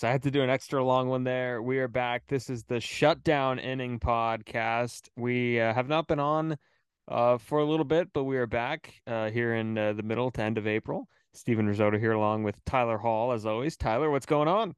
Yes, I had to do an extra long one there. We are back. This is the Shutdown Inning podcast. We uh, have not been on uh, for a little bit, but we are back uh, here in uh, the middle to end of April. Steven Rissotto here, along with Tylor Hall, as always. Tylor, what's going on?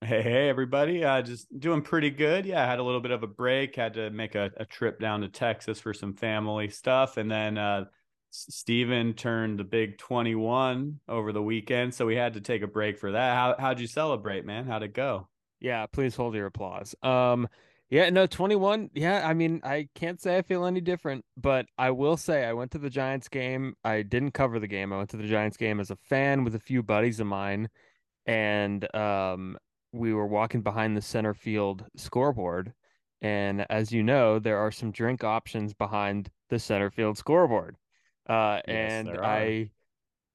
Hey, hey, everybody. Uh, just doing pretty good. Yeah, I had a little bit of a break. Had to make a, a trip down to Texas for some family stuff. And then uh, Steven turned the big 21 over the weekend, so we had to take a break for that. How how'd you celebrate, man? How'd it go? Yeah, please hold your applause. Um yeah, no, 21. Yeah, I mean, I can't say I feel any different, but I will say I went to the Giants game. I didn't cover the game. I went to the Giants game as a fan with a few buddies of mine, and um we were walking behind the center field scoreboard. And as you know, there are some drink options behind the center field scoreboard. Uh, Yes, and. I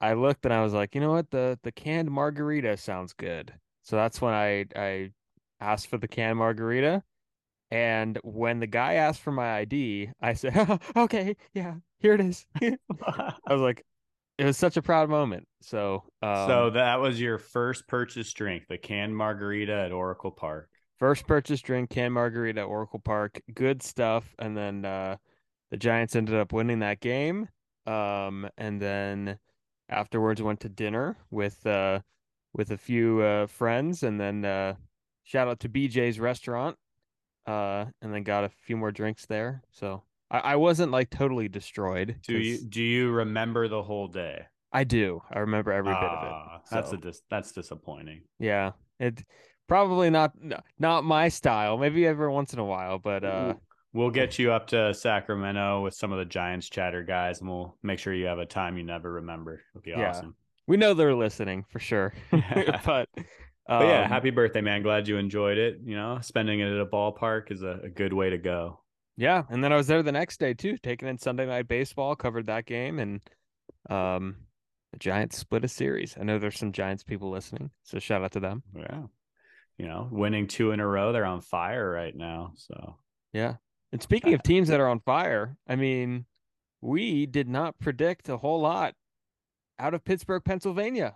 I looked and I was like, you know what, the the canned margarita sounds good. So that's when I I asked for the canned margarita. And when the guy asked for my ID, I said, okay, yeah, here it is. I was like, it was such a proud moment. So um, so that was your first purchase drink, the canned margarita at Oracle Park. first purchase drink, canned margarita, at Oracle Park, good stuff. And then uh, the Giants ended up winning that game. Um, and then afterwards went to dinner with uh with a few uh friends and then uh shout out to BJ's restaurant uh and then got a few more drinks there. So I, I wasn't like totally destroyed Do you do you remember the whole day? I do. I remember every bit of Ah, it That's a dis- that's disappointing. yeah. It probably not not my style. Maybe every once in a while but uh We'll get you up to Sacramento with some of the Giants chatter guys, and we'll make sure you have a time you never remember. It'll be Yeah. awesome. we know they're listening for sure but But yeah, um, happy birthday, man. Glad you enjoyed it. You know, spending it at a ballpark is a, a good way to go. Yeah, and then I was there the next day too, taking in Sunday night baseball, covered that game, and um, the Giants split a series. I know there's some Giants people listening, so shout out to them. Yeah. You know, winning two in a row, they're on fire right now. So Yeah, and speaking of teams that are on fire, I mean, we did not predict a whole lot out of Pittsburgh, Pennsylvania.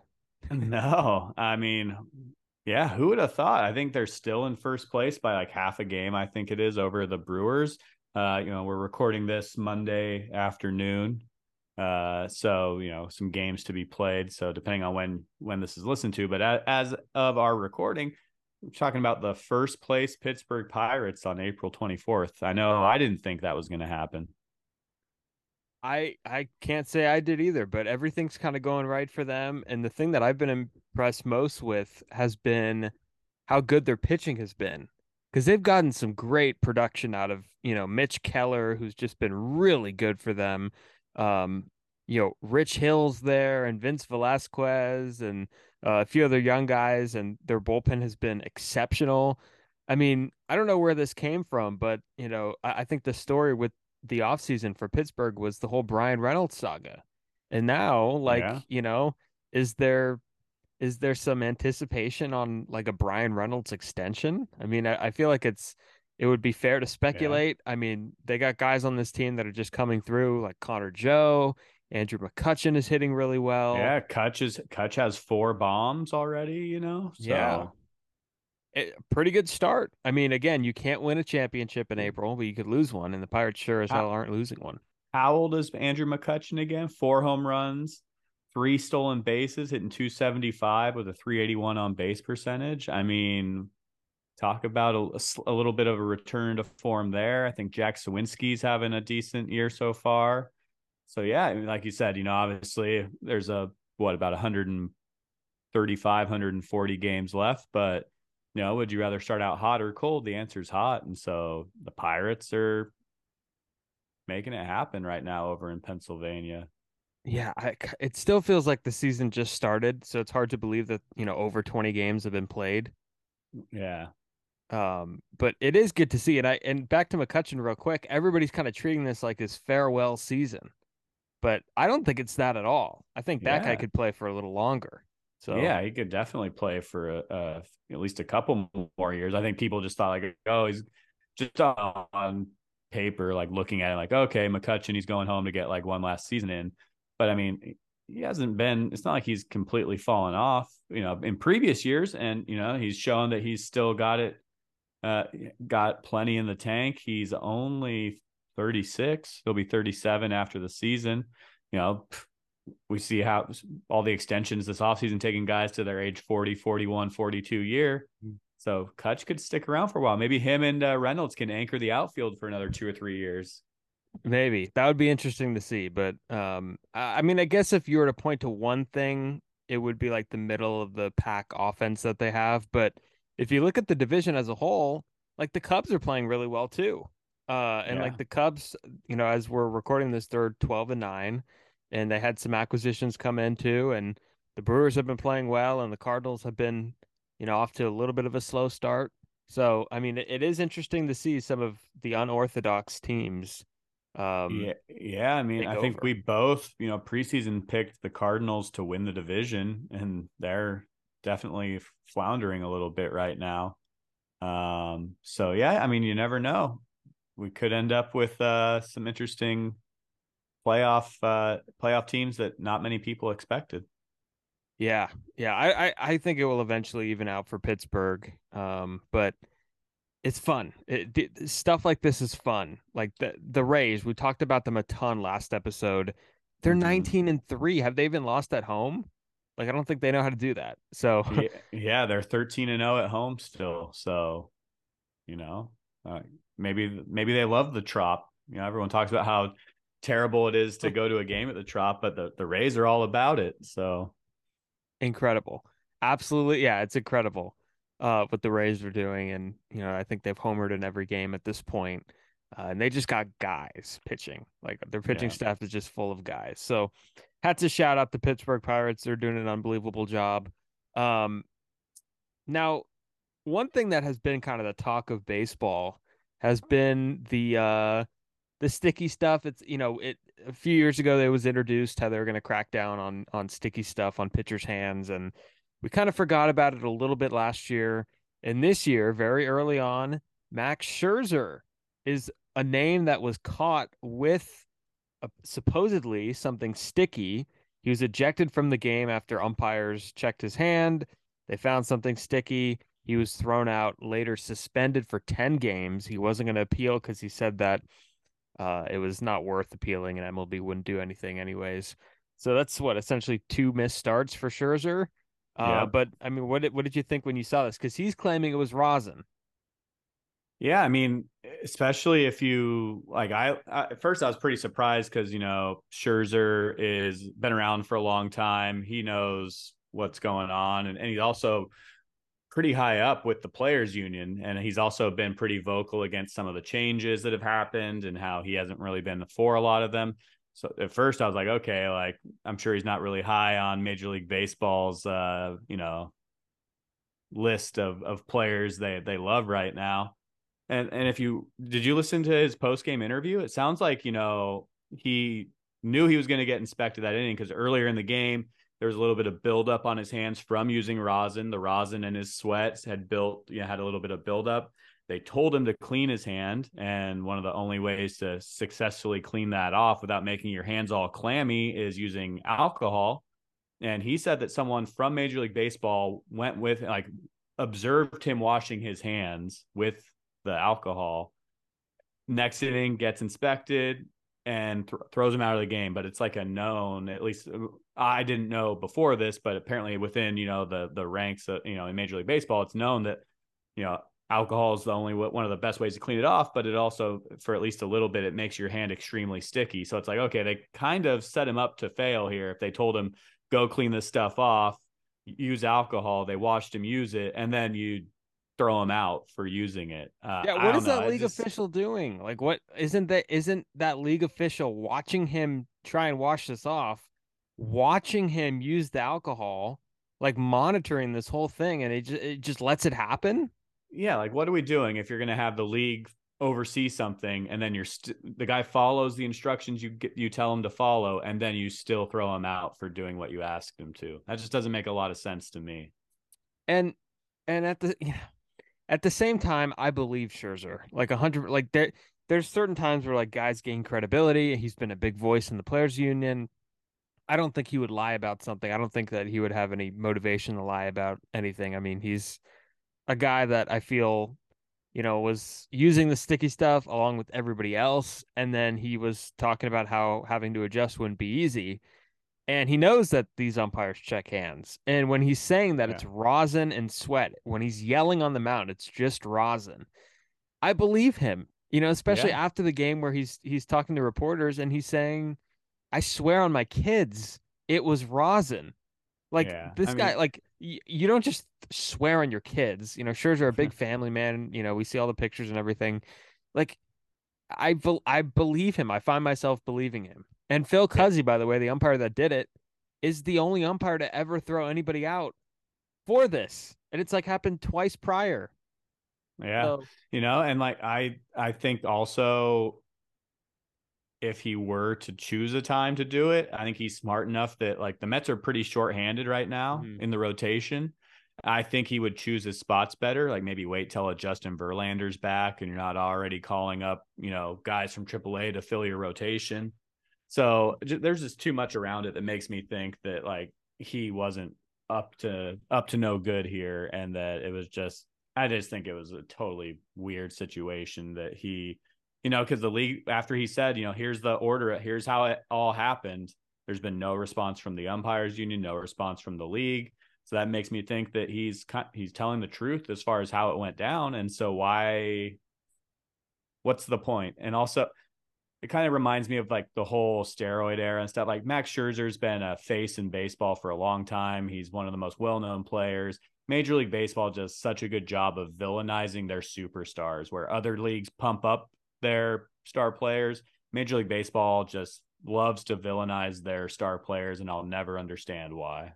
no, I mean, yeah, who would have thought? I think they're still in first place by like half a game, I think it is, over the Brewers. Uh, you know, we're recording this Monday afternoon. Uh, so you know, some games to be played. So depending on when when this is listened to, but as, as of our recording, we're talking about the first place Pittsburgh Pirates on April 24th. I know I didn't think that was going to happen. I I can't say I did either, but everything's kind of going right for them. And the thing that I've been impressed most with has been how good their pitching has been. Because they've gotten some great production out of, you know, Mitch Keller, who's just been really good for them. Um, you know, Rich Hill's there and Vince Velasquez and uh, a few other young guys, and their bullpen has been exceptional. I mean, I don't know where this came from, but you know, I, I think the story with the offseason for Pittsburgh was the whole Bryan Reynolds saga. And now, like, Yeah. you know, is there is there some anticipation on like a Bryan Reynolds extension? I mean, I, I feel like it's it would be fair to speculate. I mean, they got guys on this team that are just coming through, like Connor Joe, Andrew McCutchen is hitting really well. yeah, Cutch is Cutch has four bombs already. You know, so Yeah. It- pretty good start. I mean, again, you can't win a championship in mm. April, but you could lose one, and the Pirates sure as hell aren't losing one. How old is Andrew McCutchen again? Four home runs, three stolen bases, hitting 275 with a 381 on base percentage. I mean, talk about a little bit of a return to form there. I think Jack Suwinski's having a decent year so far. So yeah, I mean, like you said, you know, obviously there's a what about 135, 140 games left, but you know, would you rather start out hot or cold? The answer is hot, and so the Pirates are making it happen right now over in Pennsylvania. Yeah, I, it still feels like the season just started, so it's hard to believe that you know over twenty games have been played. Yeah. Um, but it is good to see. And I and back to McCutchen real quick. Everybody's kind of treating this like his farewell season, but I don't think it's that at all. I think that guy could play for a little longer. So Yeah, he could definitely play for a, a, at least a couple more years. I think people just thought like, oh, he's just on paper, like looking at it, like, okay, McCutchen, he's going home to get like one last season in. But I mean, he hasn't been. It's not like he's completely fallen off. You know, in previous years, and you know, he's shown that he's still got it. Uh, got plenty in the tank. He's only 36. He'll be 37 after the season. You know, we see how all the extensions this offseason taking guys to their age 40, 41, 42 year. Mm. So Cutch could stick around for a while. Maybe him and uh, Reynolds can anchor the outfield for another two or three years. Maybe that would be interesting to see. But um, I mean, I guess if you were to point to one thing, it would be like the middle of the pack offense that they have. But if you look at the division as a whole, like the Cubs are playing really well too. Uh, and yeah. like the Cubs, you know, as we're recording this, they're 12 and 9, and they had some acquisitions come in too. And the Brewers have been playing well, and the Cardinals have been, you know, off to a little bit of a slow start. So, I mean, it, is interesting to see some of the unorthodox teams. Um, yeah, yeah. I mean, I think over. we both, you know, preseason picked the Cardinals to win the division, and they're definitely floundering a little bit right now. Um, so yeah, I mean, you never know we could end up with uh, some interesting playoff uh, playoff teams that not many people expected. Yeah, yeah, I, I, I think it will eventually even out for Pittsburgh, um, but it's fun. It, stuff like this is fun. Like the the Rays, we talked about them a ton last episode. They're mm-hmm. 19 and three. Have they even lost at home? Like I don't think they know how to do that. So yeah, yeah they're 13 and 0 at home still. So you know, uh, maybe maybe they love the Trop. You know, everyone talks about how terrible it is to go to a game at the Trop, but the the Rays are all about it. So incredible, absolutely, yeah, it's incredible uh, what the Rays are doing, and you know, I think they've homered in every game at this point. Uh, and they just got guys pitching. Like their pitching yeah. staff is just full of guys. So had to shout out the Pittsburgh Pirates. They're doing an unbelievable job. Um, now, one thing that has been kind of the talk of baseball has been the uh the sticky stuff. It's you know it a few years ago it was introduced how they were going to crack down on on sticky stuff on pitchers' hands, and we kind of forgot about it a little bit last year. And this year, very early on, Max Scherzer is a name that was caught with a, supposedly something sticky. He was ejected from the game after umpires checked his hand. They found something sticky. He was thrown out later, suspended for 10 games. He wasn't going to appeal because he said that uh, it was not worth appealing and MLB wouldn't do anything anyways. So that's what essentially two missed starts for Scherzer. Uh, yeah. But I mean, what did, what did you think when you saw this? Because he's claiming it was rosin. Yeah, I mean, especially if you like, I, I at first I was pretty surprised because you know Scherzer is been around for a long time. He knows what's going on, and, and he's also pretty high up with the players union and he's also been pretty vocal against some of the changes that have happened and how he hasn't really been for a lot of them. So at first i was like okay like i'm sure he's not really high on major league baseball's uh you know list of of players they they love right now. And and if you did you listen to his post game interview? It sounds like you know he knew he was going to get inspected that inning because earlier in the game there was a little bit of buildup on his hands from using rosin. The rosin in his sweats had built, you know, had a little bit of buildup. They told him to clean his hand, and one of the only ways to successfully clean that off without making your hands all clammy is using alcohol. And he said that someone from Major League Baseball went with, like, observed him washing his hands with the alcohol. Next inning gets inspected and th- throws him out of the game. But it's like a known, at least I didn't know before this, but apparently within you know the the ranks, of, you know, in Major League Baseball, it's known that you know alcohol is the only one of the best ways to clean it off. But it also, for at least a little bit, it makes your hand extremely sticky. So it's like okay, they kind of set him up to fail here. If they told him go clean this stuff off, use alcohol, they watched him use it, and then you throw him out for using it. Uh, yeah, what is know. that league just... official doing? Like, what isn't that? Isn't that league official watching him try and wash this off? Watching him use the alcohol, like monitoring this whole thing, and it just, it just lets it happen. Yeah, like what are we doing if you're going to have the league oversee something and then you're st- the guy follows the instructions you get you tell him to follow and then you still throw him out for doing what you asked him to. That just doesn't make a lot of sense to me. And and at the at the same time, I believe Scherzer like a hundred like there. There's certain times where like guys gain credibility. He's been a big voice in the players union I don't think he would lie about something. I don't think that he would have any motivation to lie about anything. I mean, he's a guy that I feel, you know, was using the sticky stuff along with everybody else. And then he was talking about how having to adjust wouldn't be easy. And he knows that these umpires check hands. And when he's saying that yeah. it's rosin and sweat, when he's yelling on the mound, it's just rosin. I believe him, you know, especially yeah. after the game where he's he's talking to reporters and he's saying, I swear on my kids, it was rosin. Like yeah. this I guy, mean, like y- you don't just swear on your kids. You know, Scherzer a big family man. You know, we see all the pictures and everything. Like I be- I believe him. I find myself believing him. And Phil Cuzzi, yeah. by the way, the umpire that did it, is the only umpire to ever throw anybody out for this. And it's like happened twice prior. Yeah. So, you know, and like I I think also if he were to choose a time to do it, I think he's smart enough that like the Mets are pretty short-handed right now mm-hmm. in the rotation. I think he would choose his spots better, like maybe wait till a Justin Verlander's back and you're not already calling up, you know, guys from AAA to fill your rotation. So there's just too much around it that makes me think that like he wasn't up to up to no good here and that it was just I just think it was a totally weird situation that he you know, because the league after he said, you know, here's the order, here's how it all happened. There's been no response from the umpires union, no response from the league. So that makes me think that he's he's telling the truth as far as how it went down. And so why? What's the point? And also, it kind of reminds me of like the whole steroid era and stuff. Like Max Scherzer's been a face in baseball for a long time. He's one of the most well known players. Major League Baseball does such a good job of villainizing their superstars, where other leagues pump up their star players. Major League Baseball just loves to villainize their star players, and I'll never understand why.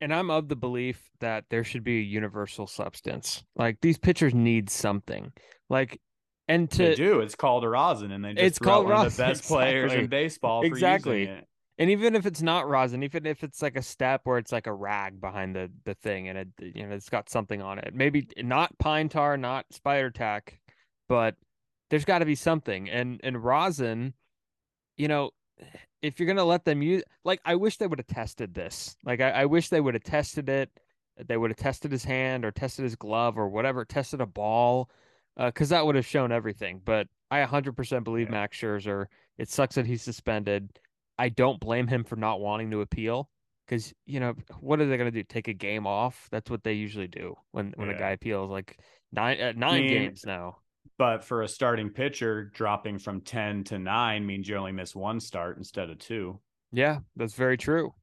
And I'm of the belief that there should be a universal substance. Like these pitchers need something. Like and to they do, it's called a rosin, and they just it's called one rosin. the best exactly. players in baseball exactly. And even if it's not rosin, even if it's like a step where it's like a rag behind the the thing, and it you know it's got something on it, maybe not pine tar, not spider tack, but there's got to be something. And and rosin, you know, if you're gonna let them use, like, I wish they would have tested this. Like, I, I wish they would have tested it. They would have tested his hand or tested his glove or whatever, tested a ball, because uh, that would have shown everything. But I 100% believe yeah. Max Scherzer. It sucks that he's suspended. I don't blame him for not wanting to appeal because you know what are they going to do? Take a game off? That's what they usually do when when yeah. a guy appeals. Like nine uh, nine I mean, games now. But for a starting pitcher, dropping from 10 to 9 means you only miss one start instead of two. Yeah, that's very true.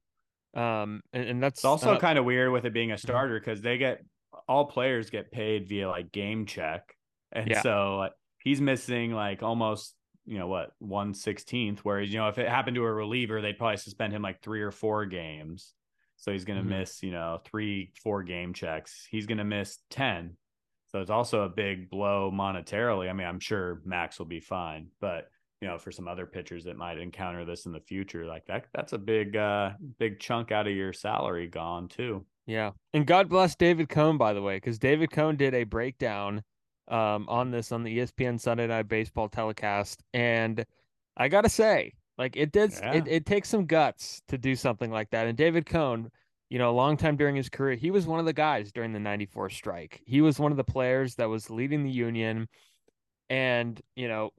Um, and, and that's it's also uh, kind of weird with it being a mm-hmm. starter because they get all players get paid via like game check. And yeah. so like, he's missing like almost, you know, what, 116th. Whereas, you know, if it happened to a reliever, they'd probably suspend him like three or four games. So he's going to mm-hmm. miss, you know, three, four game checks. He's going to miss 10 so it's also a big blow monetarily. I mean, I'm sure Max will be fine, but you know, for some other pitchers that might encounter this in the future, like that, that's a big, uh, big chunk out of your salary gone too. Yeah. And God bless David Cone, by the way, because David Cone did a breakdown um, on this on the ESPN Sunday Night Baseball telecast. And I got to say, like, it did, yeah. it, it takes some guts to do something like that. And David Cone, you know, a long time during his career, he was one of the guys during the 94 strike. He was one of the players that was leading the union and, you know,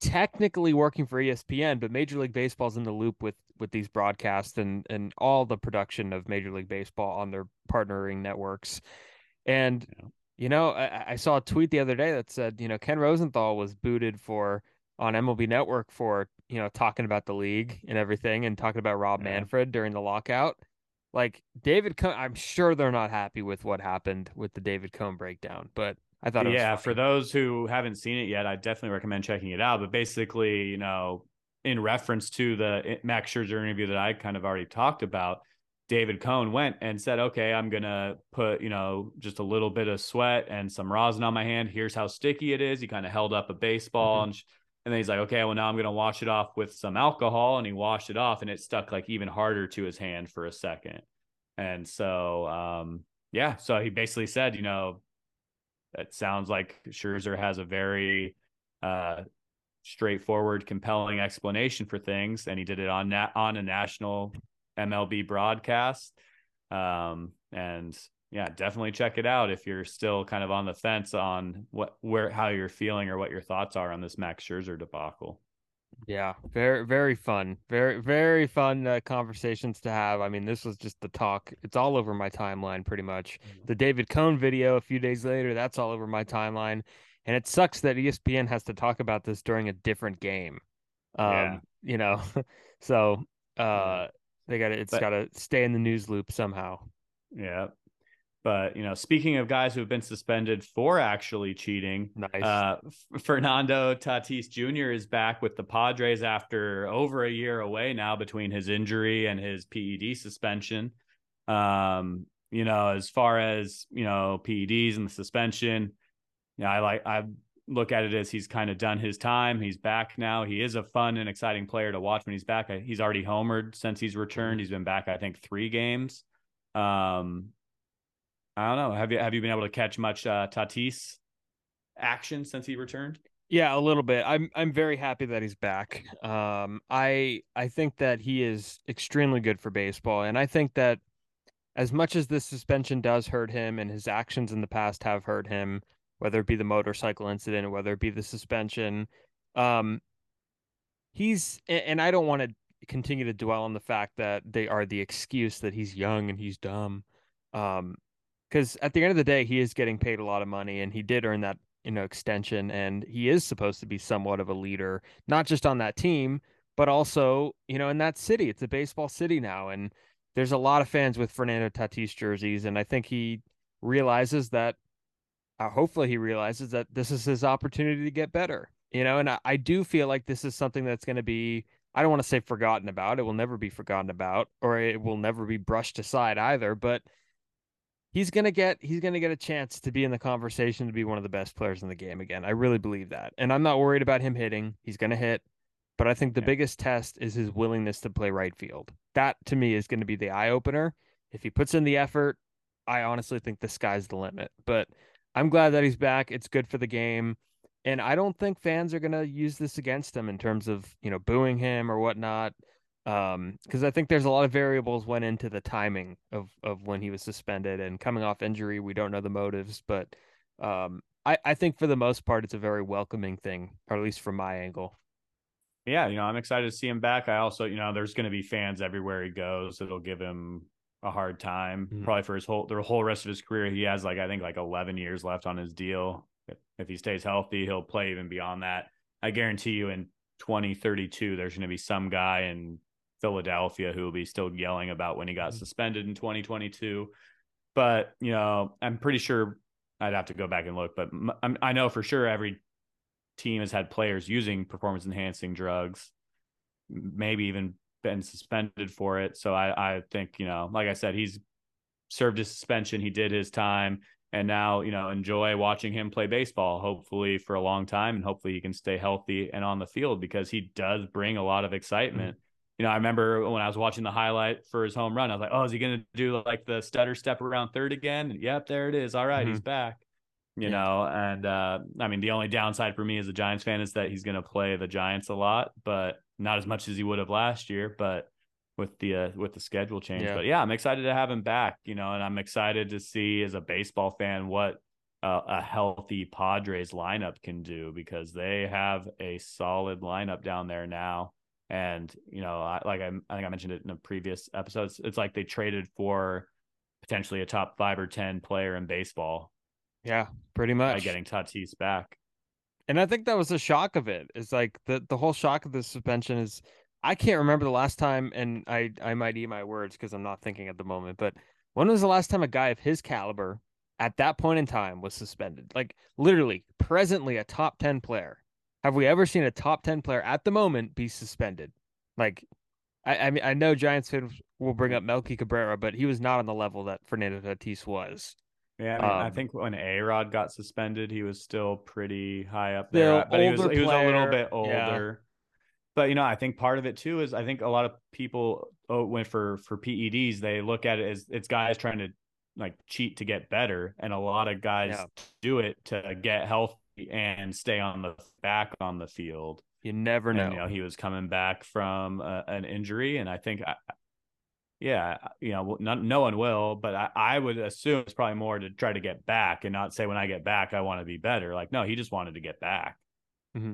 technically working for ESPN, but Major League Baseball's in the loop with with these broadcasts and and all the production of Major League Baseball on their partnering networks. And you know, I, I saw a tweet the other day that said, you know, Ken Rosenthal was booted for on MLB Network for, you know, talking about the league and everything and talking about Rob yeah. Manfred during the lockout like David Cone, I'm sure they're not happy with what happened with the David Cone breakdown, but I thought yeah. For those who haven't seen it yet, I definitely recommend checking it out. But basically, you know, in reference to the Max Scherzer interview that I kind of already talked about, David Cone went and said, "Okay, I'm gonna put you know just a little bit of sweat and some rosin on my hand. Here's how sticky it is." He kind of held up a baseball mm-hmm. and. And then he's like, okay, well, now I'm going to wash it off with some alcohol. And he washed it off and it stuck like even harder to his hand for a second. And so, um, yeah, so he basically said, you know, it sounds like Scherzer has a very uh, straightforward, compelling explanation for things. And he did it on, na- on a national MLB broadcast. Um, and yeah, definitely check it out if you're still kind of on the fence on what where how you're feeling or what your thoughts are on this Max Scherzer debacle. Yeah, very very fun, very very fun uh, conversations to have. I mean, this was just the talk. It's all over my timeline, pretty much. Mm-hmm. The David Cone video a few days later, that's all over my timeline, and it sucks that ESPN has to talk about this during a different game. Um, yeah. you know, so uh, they got to it's got to stay in the news loop somehow. Yeah, but you know, speaking of guys who have been suspended for actually cheating, nice. Uh, Fernando Tatis Jr. is back with the Padres after over a year away now between his injury and his PED suspension. Um, you know, as far as you know, PEDs and the suspension, yeah, I like I look at it as he's kind of done his time. He's back now. He is a fun and exciting player to watch when he's back. He's already homered since he's returned. He's been back, I think, three games. Um, I don't know. Have you have you been able to catch much uh, Tatis action since he returned? Yeah, a little bit. I'm I'm very happy that he's back. Um, I I think that he is extremely good for baseball, and I think that as much as this suspension does hurt him, and his actions in the past have hurt him, whether it be the motorcycle incident, whether it be the suspension, um, he's and I don't want to continue to dwell on the fact that they are the excuse that he's young and he's dumb. Um, because at the end of the day, he is getting paid a lot of money, and he did earn that you know extension, and he is supposed to be somewhat of a leader, not just on that team, but also you know in that city. It's a baseball city now, and there's a lot of fans with Fernando Tatis jerseys, and I think he realizes that. Uh, hopefully, he realizes that this is his opportunity to get better. You know, and I, I do feel like this is something that's going to be I don't want to say forgotten about. It will never be forgotten about, or it will never be brushed aside either. But he's gonna get he's gonna get a chance to be in the conversation to be one of the best players in the game again. I really believe that, and I'm not worried about him hitting. He's gonna hit, but I think the yeah. biggest test is his willingness to play right field. That to me is going to be the eye opener. If he puts in the effort, I honestly think the sky's the limit. But I'm glad that he's back. It's good for the game. And I don't think fans are going to use this against him in terms of, you know, booing him or whatnot um because i think there's a lot of variables went into the timing of of when he was suspended and coming off injury we don't know the motives but um i i think for the most part it's a very welcoming thing or at least from my angle. Yeah you know i'm excited to see him back. I also you know there's going to be fans everywhere he goes that'll give him a hard time. Mm-hmm. probably for his whole the whole rest of his career he has like i think like 11 years left on his deal. If he stays healthy he'll play even beyond that. I guarantee you in 2032 there's going to be some guy in Philadelphia who will be still yelling about when he got mm-hmm. suspended in 2022. But, you know, I'm pretty sure I'd have to go back and look, but I know for sure every team has had players using performance enhancing drugs, maybe even been suspended for it. So I, I think, you know, like I said, he's served his suspension, he did his time. And now, you know, enjoy watching him play baseball, hopefully for a long time, and hopefully he can stay healthy and on the field because he does bring a lot of excitement. Mm-hmm you know, I remember when I was watching the highlight for his home run, I was like, oh, is he going to do like the stutter step around third again? And, yep, there it is. All right, mm-hmm. he's back. You yeah. know, and uh, I mean, the only downside for me as a Giants fan is that he's going to play the Giants a lot, but not as much as he would have last year. But with the uh, with the schedule change, yeah. but yeah, I'm excited to have him back. You know, and I'm excited to see as a baseball fan what uh, a healthy Padres lineup can do because they have a solid lineup down there now. And you know, I, like I, I think I mentioned it in a previous episodes. It's like they traded for potentially a top five or ten player in baseball. Yeah, pretty much. By getting Tatis back. And I think that was the shock of it. It's like the the whole shock of the suspension is I can't remember the last time, and I I might eat my words because I'm not thinking at the moment. But when was the last time a guy of his caliber at that point in time was suspended? Like literally, presently a top ten player have we ever seen a top 10 player at the moment be suspended? Like, I, I mean, I know Giants fans will bring up Melky Cabrera, but he was not on the level that Fernando Tatis was. Yeah, I, mean, um, I think when A Rod got suspended, he was still pretty high up there, but he was, he was a little bit older. Yeah. But you know, I think part of it too is I think a lot of people oh, went for for PEDs. They look at it as it's guys trying to like cheat to get better, and a lot of guys yeah. do it to get health and stay on the back on the field. You never know. And, you know, he was coming back from uh, an injury, and I think I, Yeah, you know, no, no one will, but I, I would assume it's probably more to try to get back and not say when I get back I want to be better. Like, no, he just wanted to get back. Mm-hmm.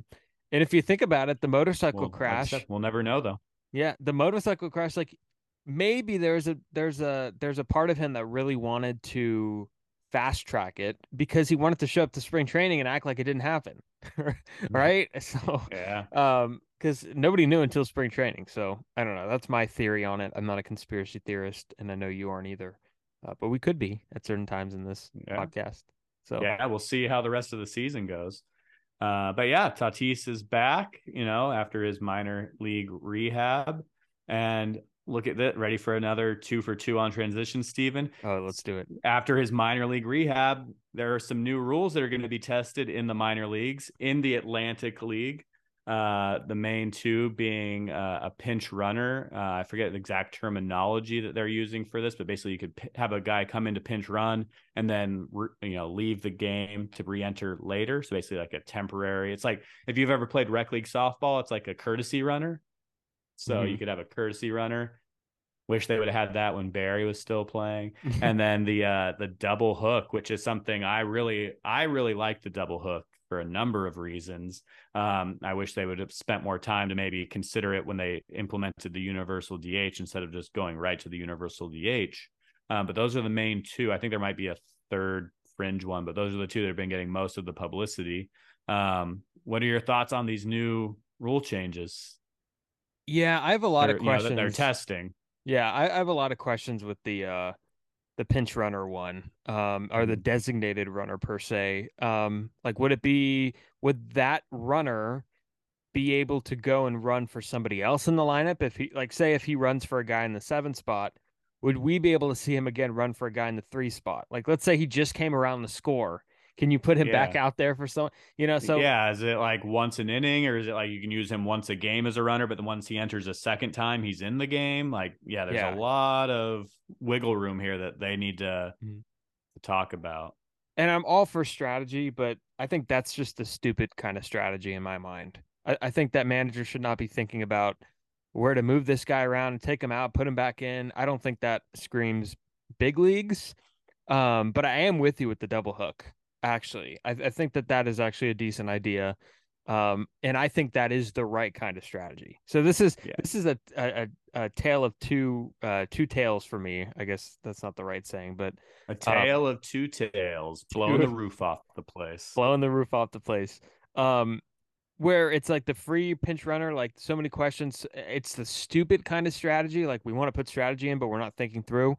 And if you think about it, the motorcycle Well, crash. We'll never know though. Yeah, the motorcycle crash. Like maybe there's a there's a there's a part of him that really wanted to fast track it because he wanted to show up to spring training and act like it didn't happen, right? So Yeah. um, because nobody knew until spring training. So I don't know. That's my theory on it. I'm not a conspiracy theorist, and I know you aren't either. Uh, but we could be at certain times in this Yeah. podcast. So Yeah, we'll see how the rest of the season goes. Uh, but yeah, Tatis is back, you know, after his minor league rehab. And look at that, ready for another two for two on transition, Steven. oh, let's do it. After his minor league rehab, there are some new rules that are going to be tested in the minor leagues in the Atlantic League. Uh, the main two being uh, a pinch runner. Uh, I forget the exact terminology that they're using for this, but basically you could p- have a guy come into pinch run and then re- you know leave the game to re-enter later. So basically like a temporary. It's like if you've ever played rec league softball, it's like a courtesy runner. So Mhm. you could have a courtesy runner. Wish they would have had that when Barry was still playing. And then the uh the double hook which is something i really i really like the double hook for a number of reasons. Um i wish they would have spent more time to maybe consider it when they implemented the universal dh instead of just going right to the universal dh um, but those are the main two. I think there might be a third fringe one but those are the two that have been getting most of the publicity. Um what are your thoughts on these new rule changes? Yeah, I have a lot Or, of you know, questions. they're testing Yeah, I, I have a lot of questions with the uh the pinch runner one, um, or the Mhm. designated runner per se. Um, like would it be would that runner be able to go and run for somebody else in the lineup if he like say if he runs for a guy in the seven spot, would we be able to see him again run for a guy in the three spot? Like let's say he just came around the score. Can you put him back out there for someone? You know, so yeah, is it like once an inning, or is it like you can use him once a game as a runner, but then once he enters a second time, he's in the game? Like, yeah, there's Yeah. a lot of wiggle room here that they need to, Mhm. to talk about. and I'm all for strategy, but I think that's just a stupid kind of strategy in my mind. I, I think that managers should not be thinking about where to move this guy around and take him out, put him back in. I don't think that screams big leagues. Um, but I am with you with the double hook. Actually, I, I think that that is actually a decent idea. Um, and I think that is the right kind of strategy. So this is Yeah. this is a, a a tale of two uh two tails for me. I guess that's not the right saying, but A tale of two tails, blowing the roof off the place. blowing the roof off the place. Um, where it's like the free pinch runner, like so many questions. It's the stupid kind of strategy. Like we want to put strategy in, but we're not thinking through.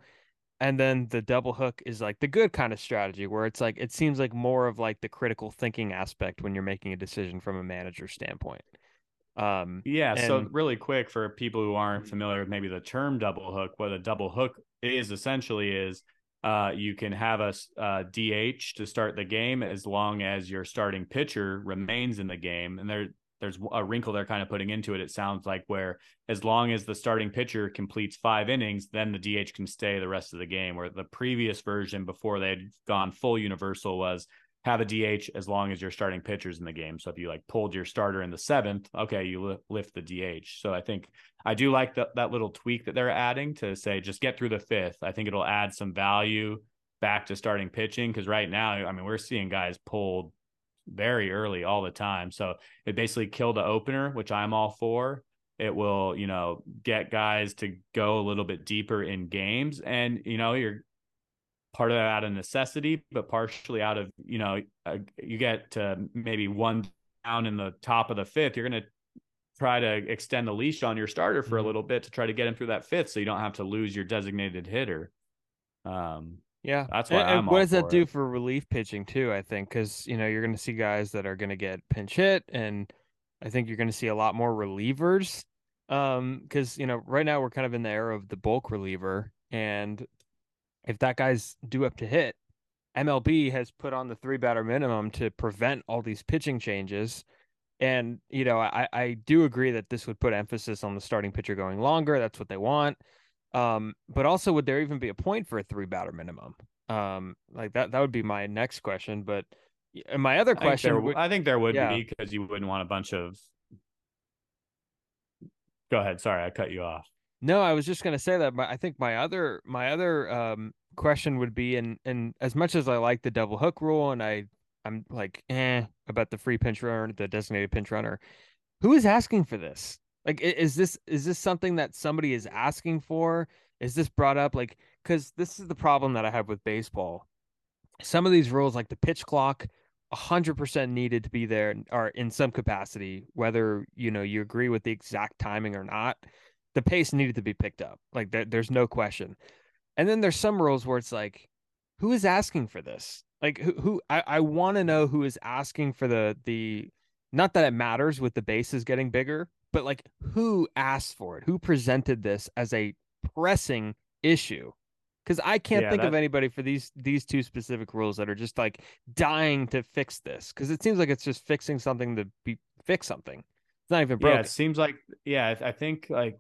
And then the double hook is like the good kind of strategy, where it's like it seems like more of like the critical thinking aspect when you're making a decision from a manager standpoint. Um, Yeah. so really quick for people who aren't familiar with maybe the term double hook, what a double hook is essentially is uh, you can have a uh, DH to start the game as long as your starting pitcher remains in the game. And there, there's a wrinkle they're kind of putting into it. It sounds like where as long as the starting pitcher completes five innings, then the DH can stay the rest of the game. Where the previous version before they had gone full universal was have a DH as long as your starting pitcher's in the game. So if you like pulled your starter in the seventh, okay, you li- lift the DH. So I think I do like that that little tweak that they're adding to say just get through the fifth. I think it'll add some value back to starting pitching because right now, I mean, we're seeing guys pulled very early all the time. So it basically killed the opener, which I'm all for. It will, you know, get guys to go a little bit deeper in games, and you know, you're part of that out of necessity, but partially out of you know, uh, you get to maybe one down in the top of the fifth. You're going to try to extend the leash on your starter for a Mhm. little bit to try to get him through that fifth, so you don't have to lose your designated hitter. Um, Yeah, That's why And, and I'm what all does that do it. for relief pitching too? I think because you know you're going to see guys that are going to get pinch hit, and I think you're going to see a lot more relievers. Um, because you know right now we're kind of in the era of the bulk reliever, and if that guy's due up to hit, MLB has put on the three batter minimum to prevent all these pitching changes. And you know, I I do agree that this would put emphasis on the starting pitcher going longer. That's what they want. Um, but also, would there even be a point for a three batter minimum? Um, like that that would be my next question. But and my other I think, question, there, I think there would yeah. be because you wouldn't want a bunch of. Go ahead. Sorry, I cut you off. No, I was just gonna say that. My, I think my other my other um, question would be, and and as much as I like the double hook rule, and I I'm like eh about the free pinch runner, the designated pinch runner, who is asking for this? Like, is this is this something that somebody is asking for? Is this brought up? Like, because this is the problem that I have with baseball. Some of these rules, like the pitch clock, 100% needed to be there or in some capacity, whether you know you agree with the exact timing or not the pace needed to be picked up. Like there, there's no question. And then there's some rules where it's like, who is asking for this? Like who who I, I want to know who is asking for the the not that it matters with the bases getting bigger, but like who asked for it? Who presented this as a pressing issue? Because I can't yeah, think that... of anybody for these these two specific rules that are just like dying to fix this. Because it seems like it's just fixing something to be fix something. It's not even broken. Yeah, it seems like yeah. I think like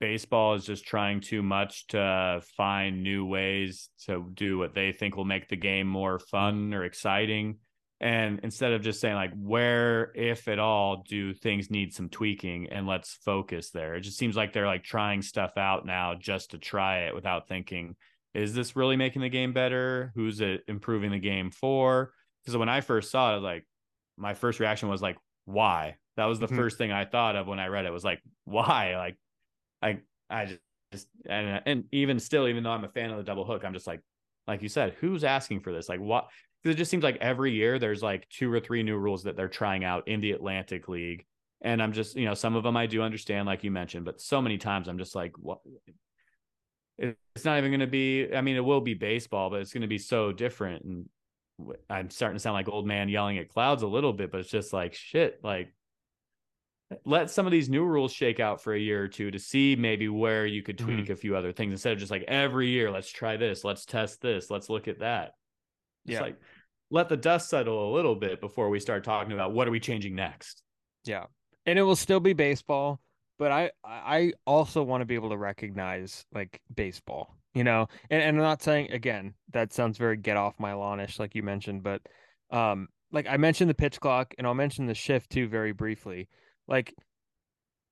baseball is just trying too much to find new ways to do what they think will make the game more fun or exciting. And instead of just saying, like, where, if at all, do things need some tweaking and let's focus there, it just seems like they're like trying stuff out now just to try it without thinking, is this really making the game better? Who's it improving the game for? Because when I first saw it, like, my first reaction was like, why? That was the mm-hmm. first thing I thought of when I read it was like, why? Like, I I just, just and and even still, even though I'm a fan of the double hook, I'm just like, like you said, who's asking for this? Like what? It just seems like every year there's like two or three new rules that they're trying out in the Atlantic League, and I'm just you know some of them I do understand, like you mentioned, but so many times I'm just like, what? It's not even going to be. I mean, it will be baseball, but it's going to be so different. And I'm starting to sound like old man yelling at clouds a little bit, but it's just like shit. Like let some of these new rules shake out for a year or two to see maybe where you could tweak mm-hmm. a few other things instead of just like every year let's try this let's test this let's look at that just yeah. like let the dust settle a little bit before we start talking about what are we changing next. Yeah. And it will still be baseball but i i also want to be able to recognize like baseball you know? And, and i'm not saying again that sounds very get off my lawnish like you mentioned but um like i mentioned the pitch clock and i'll mention the shift too very briefly. Like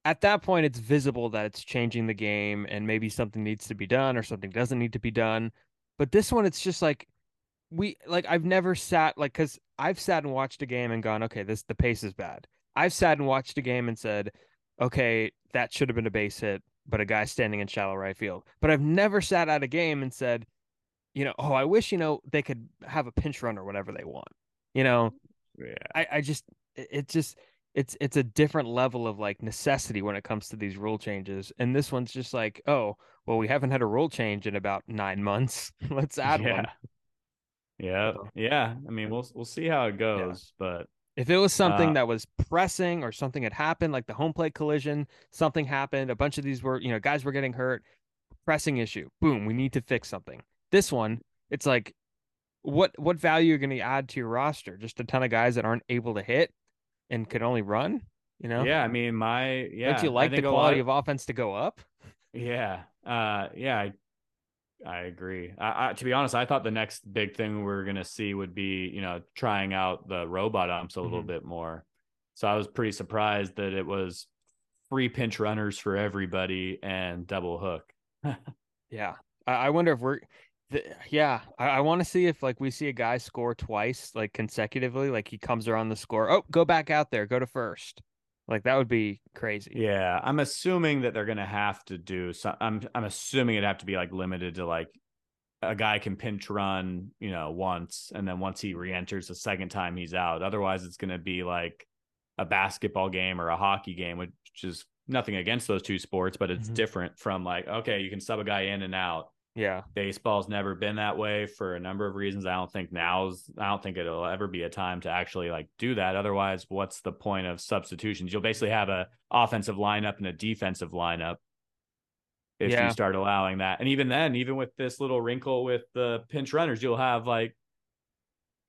at that point it's visible that it's changing the game and maybe something needs to be done or something doesn't need to be done. But this one it's just like we like I've never sat like cuz I've sat and watched a game and gone, okay, this the pace is bad. I've sat and watched a game and said, okay, that should have been a base hit, but a guy standing in shallow right field. But I've never sat at a game and said, you know, oh, I wish, you know, they could have a pinch run or whatever they want. You know, yeah. I, I just it just it's it's a different level of like necessity when it comes to these rule changes and this one's just like oh well we haven't had a rule change in about nine months let's add yeah. one yeah yeah i mean we'll we'll see how it goes yeah. but if it was something uh, that was pressing or something had happened like the home plate collision something happened a bunch of these were you know guys were getting hurt pressing issue boom we need to fix something this one it's like what what value are you going to add to your roster just a ton of guys that aren't able to hit and could only run, you know? Yeah, I mean, my yeah. Don't you like the quality of, of, offense to go up? Yeah, uh, yeah, I, I agree. I, I, to be honest, I thought the next big thing we are gonna see would be, you know, trying out the robot umps a mm-hmm. little bit more. So I was pretty surprised that it was free pinch runners for everybody and double hook. yeah, I wonder if we're the, yeah, I, I want to see if like we see a guy score twice, like consecutively, like he comes around the score. Oh, go back out there, go to first. Like that would be crazy. Yeah, I'm assuming that they're gonna have to do. So I'm I'm assuming it'd have to be like limited to like a guy can pinch run, you know, once, and then once he re-enters the second time, he's out. Otherwise, it's gonna be like a basketball game or a hockey game, which is nothing against those two sports, but it's mm-hmm. different from like okay, you can sub a guy in and out yeah. Baseball's never been that way for a number of reasons. I don't think now's I don't think it'll ever be a time to actually like do that. Otherwise, what's the point of substitutions? You'll basically have a offensive lineup and a defensive lineup if yeah. you start allowing that. And even then, even with this little wrinkle with the pinch runners, you'll have like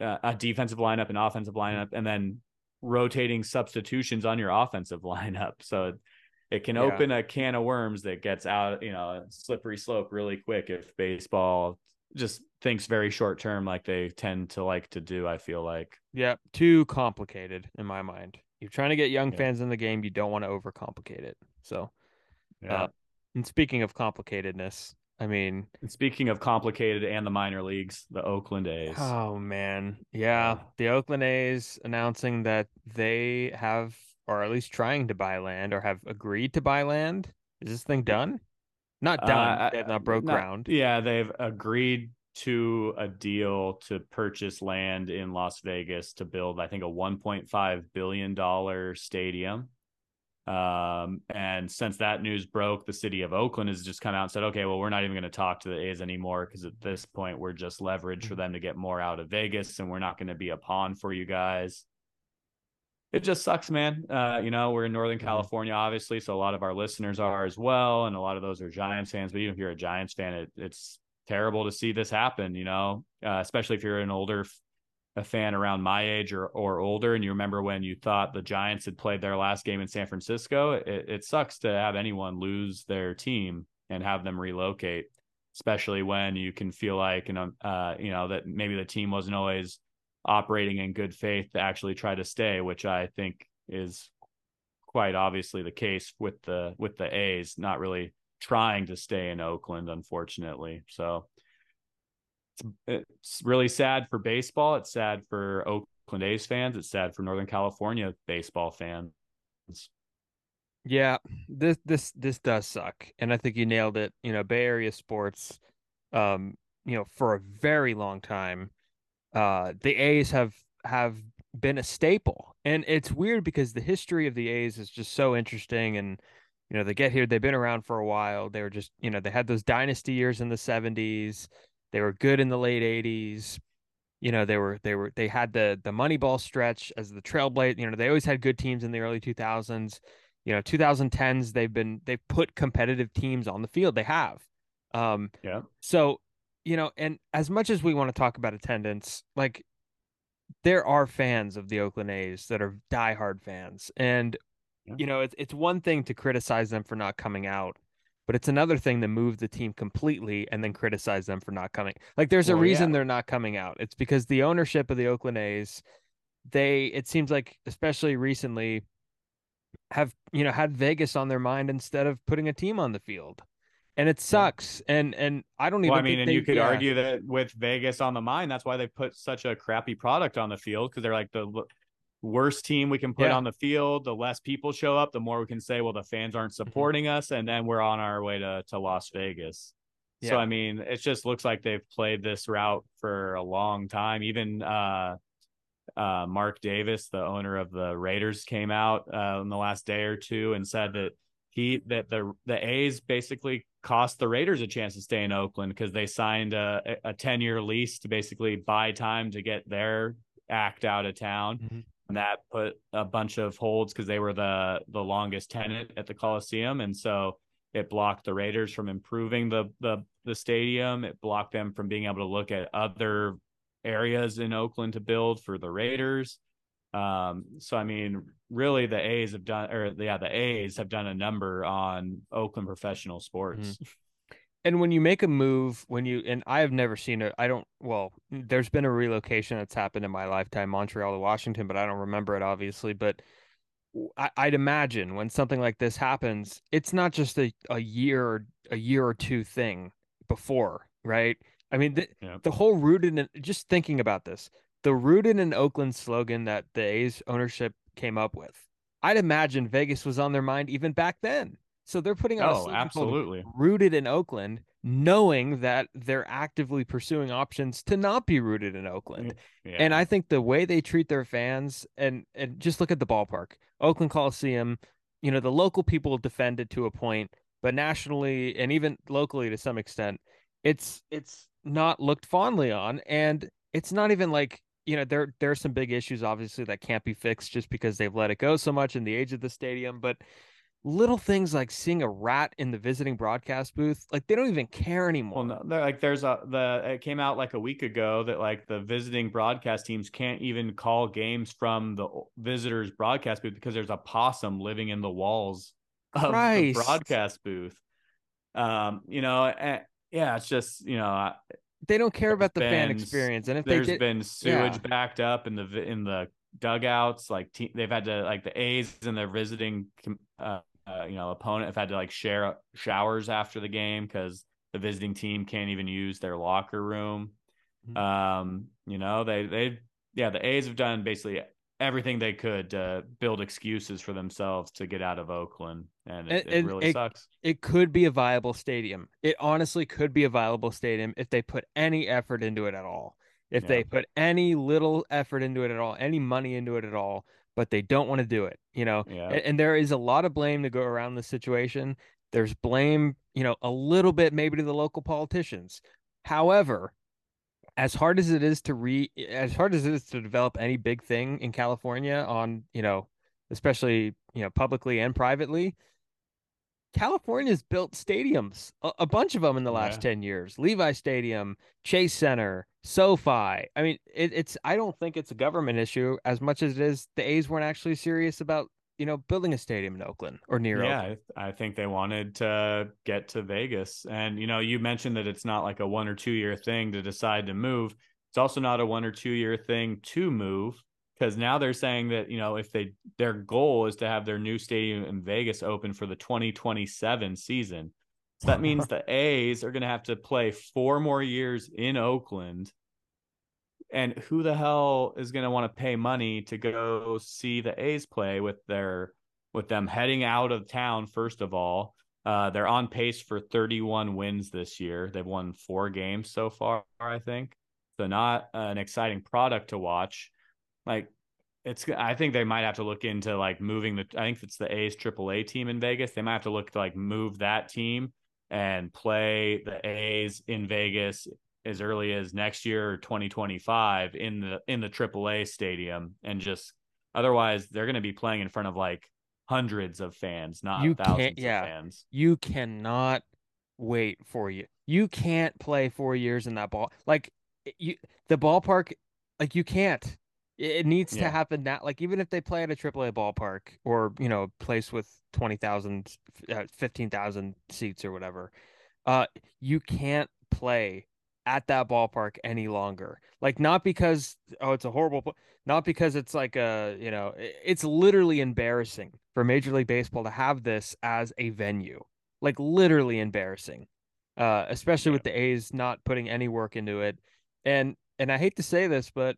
uh, a defensive lineup and offensive lineup and then rotating substitutions on your offensive lineup. So it can yeah. open a can of worms that gets out, you know, slippery slope really quick if baseball just thinks very short term like they tend to like to do, I feel like. Yeah, too complicated in my mind. You're trying to get young yeah. fans in the game, you don't want to overcomplicate it. So, yeah. Uh, And speaking of complicatedness, I mean, and speaking of complicated and the minor leagues, the Oakland A's. Oh man. Yeah. The Oakland A's announcing that they have or at least trying to buy land or have agreed to buy land. Is this thing done? Not done. Uh, they have not broke not, ground. Yeah, they've agreed to a deal to purchase land in Las Vegas to build, I think, a 1.5 billion dollar stadium. Um, and since that news broke, the city of Oakland has just come out and said, okay, well, we're not even going to talk to the A's anymore because at this point, we're just leverage for mm-hmm. them to get more out of Vegas and we're not going to be a pawn for you guys. It just sucks, man. Uh, you know, we're in Northern mm-hmm. California, obviously, so a lot of our listeners are as well, and a lot of those are Giants fans. But even if you're a Giants fan, it, it's terrible to see this happen. You know, uh, especially if you're an older a fan around my age or or older, and you remember when you thought the Giants had played their last game in San Francisco, it, it sucks to have anyone lose their team and have them relocate, especially when you can feel like you know uh, you know that maybe the team wasn't always operating in good faith to actually try to stay, which I think is quite obviously the case with the with the A's not really trying to stay in Oakland, unfortunately. So it's, it's really sad for baseball. It's sad for Oakland A's fans. It's sad for Northern California baseball fans. Yeah, this this this does suck, and I think you nailed it. You know, Bay Area sports, um, you know, for a very long time, uh, the A's have have been a staple, and it's weird because the history of the A's is just so interesting, and you know, they get here, they've been around for a while. They were just, you know, they had those dynasty years in the '70s. They were good in the late 80s. You know, they were they were they had the the Moneyball stretch as the trailblazer. You know, they always had good teams in the early 2000s. You know, 2010s they've been they've put competitive teams on the field. They have. Um yeah. So, you know, and as much as we want to talk about attendance, like there are fans of the Oakland A's that are diehard fans. And yeah. you know, it's it's one thing to criticize them for not coming out but it's another thing to move the team completely and then criticize them for not coming. Like there's a reason yeah. they're not coming out. It's because the ownership of the Oakland A's, they it seems like especially recently have, you know, had Vegas on their mind instead of putting a team on the field. And it sucks. And and I don't even well, I mean, and they, you could yeah. argue that with Vegas on the mind, that's why they put such a crappy product on the field because they're like the worst team we can put yeah. on the field, the less people show up, the more we can say, well, the fans aren't mm-hmm. supporting us, and then we're on our way to to Las Vegas. Yeah. So I mean, it just looks like they've played this route for a long time. Even uh, uh, Mark Davis, the owner of the Raiders, came out uh, in the last day or two and said that he that the the A's basically cost the Raiders a chance to stay in Oakland because they signed a a ten year lease to basically buy time to get their act out of town. Mm-hmm that put a bunch of holds because they were the the longest tenant at the Coliseum, and so it blocked the Raiders from improving the the the stadium. It blocked them from being able to look at other areas in Oakland to build for the Raiders. Um, so I mean, really, the A's have done, or yeah, the A's have done a number on Oakland professional sports. Mm-hmm and when you make a move when you and i have never seen it i don't well there's been a relocation that's happened in my lifetime montreal to washington but i don't remember it obviously but I, would imagine when something like this happens it's not just a, a year a year or two thing before right i mean the, yeah. the whole rooted in just thinking about this the rooted in oakland slogan that the a's ownership came up with. I'd imagine vegas was on their mind even back then. So they're putting out oh, absolutely. rooted in Oakland, knowing that they're actively pursuing options to not be rooted in Oakland. Yeah. And I think the way they treat their fans and and just look at the ballpark, Oakland Coliseum, you know, the local people defend it to a point, but nationally and even locally to some extent, it's it's not looked fondly on. And it's not even like you know there there are some big issues obviously that can't be fixed just because they've let it go so much in the age of the stadium but little things like seeing a rat in the visiting broadcast booth like they don't even care anymore well no, like there's a the it came out like a week ago that like the visiting broadcast teams can't even call games from the visitors broadcast booth because there's a possum living in the walls of Christ. the broadcast booth um you know and, yeah it's just you know they don't care about the been, fan experience and if there's did, been sewage yeah. backed up in the in the dugouts like te- they've had to like the a's and their visiting uh, uh, you know opponent have had to like share showers after the game because the visiting team can't even use their locker room. Mm-hmm. Um, you know, they they yeah, the A's have done basically everything they could to build excuses for themselves to get out of Oakland, and it, it, it really it, sucks. It could be a viable stadium. It honestly could be a viable stadium if they put any effort into it at all. If yeah. they put any little effort into it at all, any money into it at all, but they don't want to do it, you know. Yeah. And, and there is a lot of blame to go around the situation. There's blame, you know, a little bit maybe to the local politicians. However, as hard as it is to re eh, as hard as it is to develop any big thing in California on, you know, especially, you know, publicly and privately, California's built stadiums, a, a bunch of them in the last yeah. 10 years. Levi Stadium, Chase Center, SoFi. I mean, it, it's I don't think it's a government issue as much as it is the A's weren't actually serious about you know, building a stadium in Oakland or near yeah, Oakland. I, I think they wanted to get to Vegas. And, you know, you mentioned that it's not like a one or two year thing to decide to move. It's also not a one or two year thing to move because now they're saying that, you know, if they, their goal is to have their new stadium in Vegas open for the 2027 season. So that means the A's are going to have to play four more years in Oakland and who the hell is going to want to pay money to go see the A's play with their with them heading out of town first of all? Uh, they're on pace for 31 wins this year. They've won four games so far i think. So not an exciting product to watch. Like it's i think they might have to look into like moving the i think it's the a's aaa team in vegas. They might have to look to like move that team and play the a's in vegas as early as next year 2025 in the in the AAA stadium and just otherwise they're going to be playing in front of like hundreds of fans not you thousands yeah, of fans. You cannot wait for you you can't play 4 years in that ball like you the ballpark like you can't. It needs yeah. to happen now like even if they play at a AAA ballpark or you know place with 20,000 uh, 15,000 seats or whatever uh you can't play at that ballpark any longer. Like not because oh it's a horrible not because it's like a, you know, it's literally embarrassing for Major League Baseball to have this as a venue. Like literally embarrassing. Uh especially yeah. with the A's not putting any work into it. And and I hate to say this, but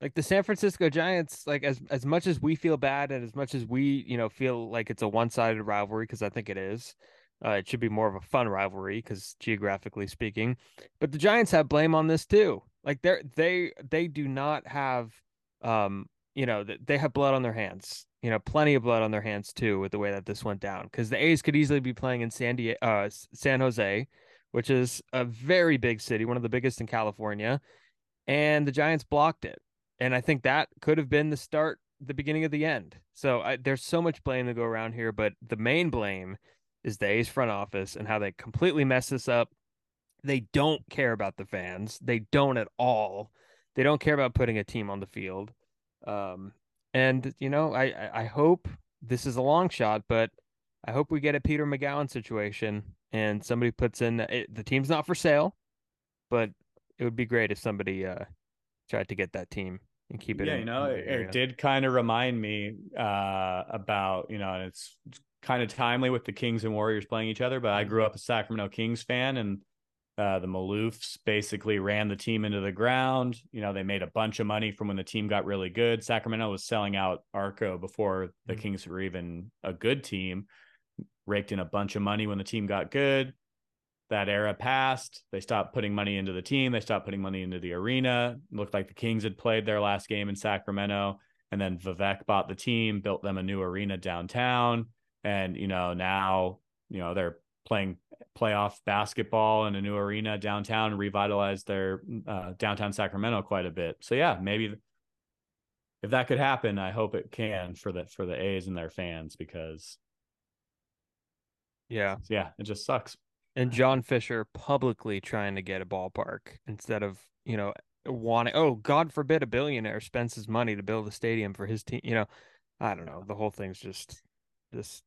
like the San Francisco Giants, like as as much as we feel bad and as much as we, you know, feel like it's a one-sided rivalry because I think it is. Uh, it should be more of a fun rivalry because geographically speaking, but the Giants have blame on this too. Like they they they do not have, um, you know, they have blood on their hands. You know, plenty of blood on their hands too with the way that this went down. Because the A's could easily be playing in San Diego, uh, San Jose, which is a very big city, one of the biggest in California, and the Giants blocked it. And I think that could have been the start, the beginning of the end. So I, there's so much blame to go around here, but the main blame is the A's front office and how they completely mess this up. They don't care about the fans. They don't at all. They don't care about putting a team on the field. Um, and you know, I I hope this is a long shot, but I hope we get a Peter Magowan situation and somebody puts in it, the team's not for sale, but it would be great if somebody uh tried to get that team and keep it. Yeah, in, you know, it, it, did kind of remind me uh, about you know, and it's kind of timely with the Kings and Warriors playing each other. But I grew up a Sacramento Kings fan, and uh, the Maloofs basically ran the team into the ground. You know, they made a bunch of money from when the team got really good. Sacramento was selling out Arco before the mm-hmm. Kings were even a good team. Raked in a bunch of money when the team got good that era passed. They stopped putting money into the team. They stopped putting money into the arena. It looked like the Kings had played their last game in Sacramento. And then Vivek bought the team, built them a new arena downtown. And, you know, now, you know, they're playing playoff basketball in a new arena downtown, revitalized their uh, downtown Sacramento quite a bit. So, yeah, maybe if that could happen, I hope it can for the for the A's and their fans because yeah. Yeah, it just sucks and John Fisher publicly trying to get a ballpark instead of you know wanting oh god forbid a billionaire spends his money to build a stadium for his team you know i don't know the whole thing's just just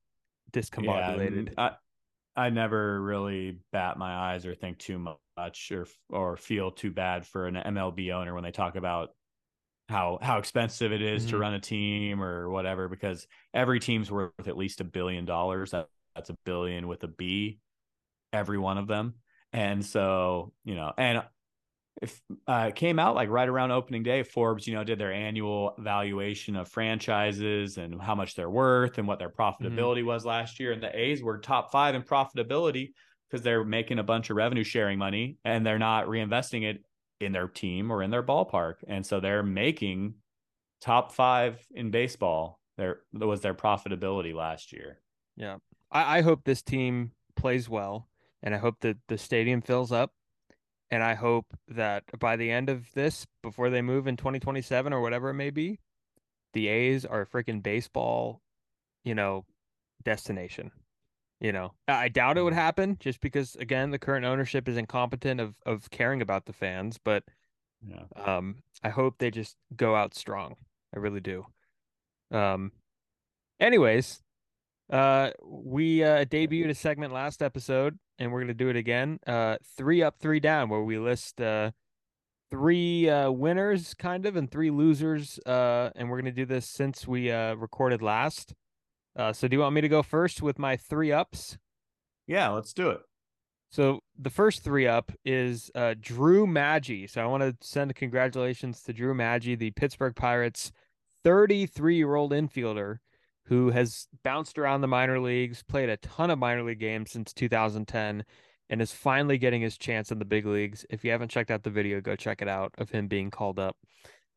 discombobulated yeah, I, I never really bat my eyes or think too much or or feel too bad for an mlb owner when they talk about how how expensive it is Mhm. to run a team or whatever because every team's worth at least a billion dollars. That that's a billion with a B, every one of them. And so you know, and if uh, it came out like right around opening day, Forbes, you know, did their annual valuation of franchises and how much they're worth and what their profitability was last year. And the A's were top five in profitability because they're making a bunch of revenue sharing money and they're not reinvesting it in their team or in their ballpark. And so they're making top five in baseball. There was their profitability last year. Yeah. I, I hope this team plays well and I hope that the stadium fills up. And I hope that by the end of this, before they move in 2027 or whatever it may be, the A's are a freaking baseball, you know, destination. You know, I doubt it would happen just because again, the current ownership is incompetent of of caring about the fans, but Yeah. um I hope they just go out strong. I really do. Um anyways, uh we uh debuted a segment last episode and we're going to do it again. Uh 3 up, 3 down where we list uh three uh winners kind of and three losers uh and we're going to do this since we uh recorded last. Uh so do you want me to go first with my 3 ups? Yeah, let's do it. So the first three up is uh, Drew Maggi. So I want to send congratulations to Drew Maggi, the Pittsburgh Pirates 33 year old infielder who has bounced around the minor leagues, played a ton of minor league games since 2010, and is finally getting his chance in the big leagues. If you haven't checked out the video, go check it out of him being called up.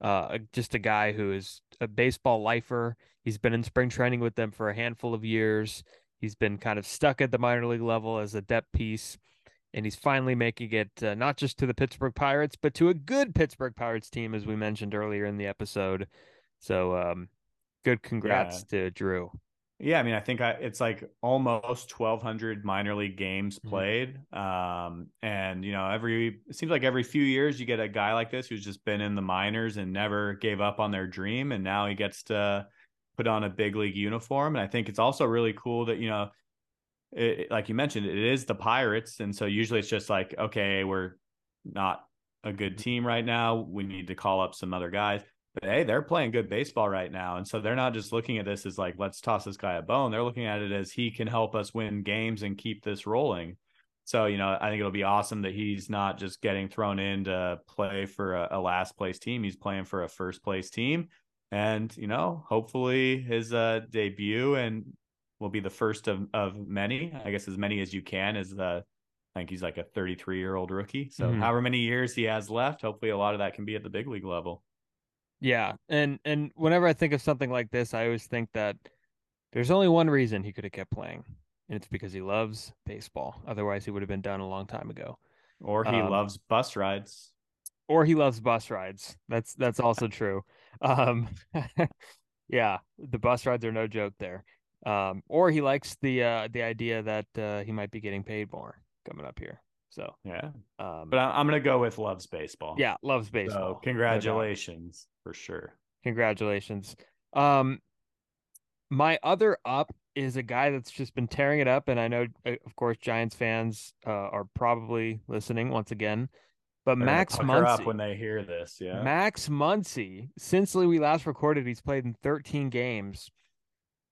Uh, just a guy who is a baseball lifer. He's been in spring training with them for a handful of years. He's been kind of stuck at the minor league level as a depth piece, and he's finally making it uh, not just to the Pittsburgh Pirates, but to a good Pittsburgh Pirates team, as we mentioned earlier in the episode. So, um, good congrats to Drew. Yeah, I mean, I think I, it's like almost 1,200 minor league games Mhm. played. Um, and, you know, every, it seems like every few years you get a guy like this who's just been in the minors and never gave up on their dream. And now he gets to put on a big league uniform. And I think it's also really cool that, you know, it, it- like you mentioned, it is the Pirates. And so usually it's just like, okay, we're not a good team right now. We need to call up some other guys. But hey, they're playing good baseball right now. And so they're not just looking at this as like, let's toss this guy a bone. They're looking at it as he can help us win games and keep this rolling. So, you know, I think it'll be awesome that he's not just getting thrown in to play for a, a last place team. He's playing for a first place team. And, you know, hopefully his uh, debut and will be the first of, of many, I guess as many as you can as the, I think he's like a 33 year old rookie. So Mhm. however many years he has left, hopefully a lot of that can be at the big league level. Yeah, and and whenever I think of something like this, I always think that there's only one reason he could have kept playing, and it's because he loves baseball. Otherwise, he would have been done a long time ago. Or he Um, loves bus rides. Or he loves bus rides. That's that's also true. Um, yeah, the bus rides are no joke there. Um, or he likes the uh the idea that uh, he might be getting paid more coming up here. So, Yeah. um, But I- I'm going to go with loves baseball. yeah, loves So baseball. no doubt. congratulations for sure. Congratulations. Um, my other up is a guy that's just been tearing it up, and I know, uh, of course, Giants fans uh, are probably listening once again. But They're Max Muncy, when they hear this. Yeah. Max Muncy, since we last recorded, he's played in 13 games,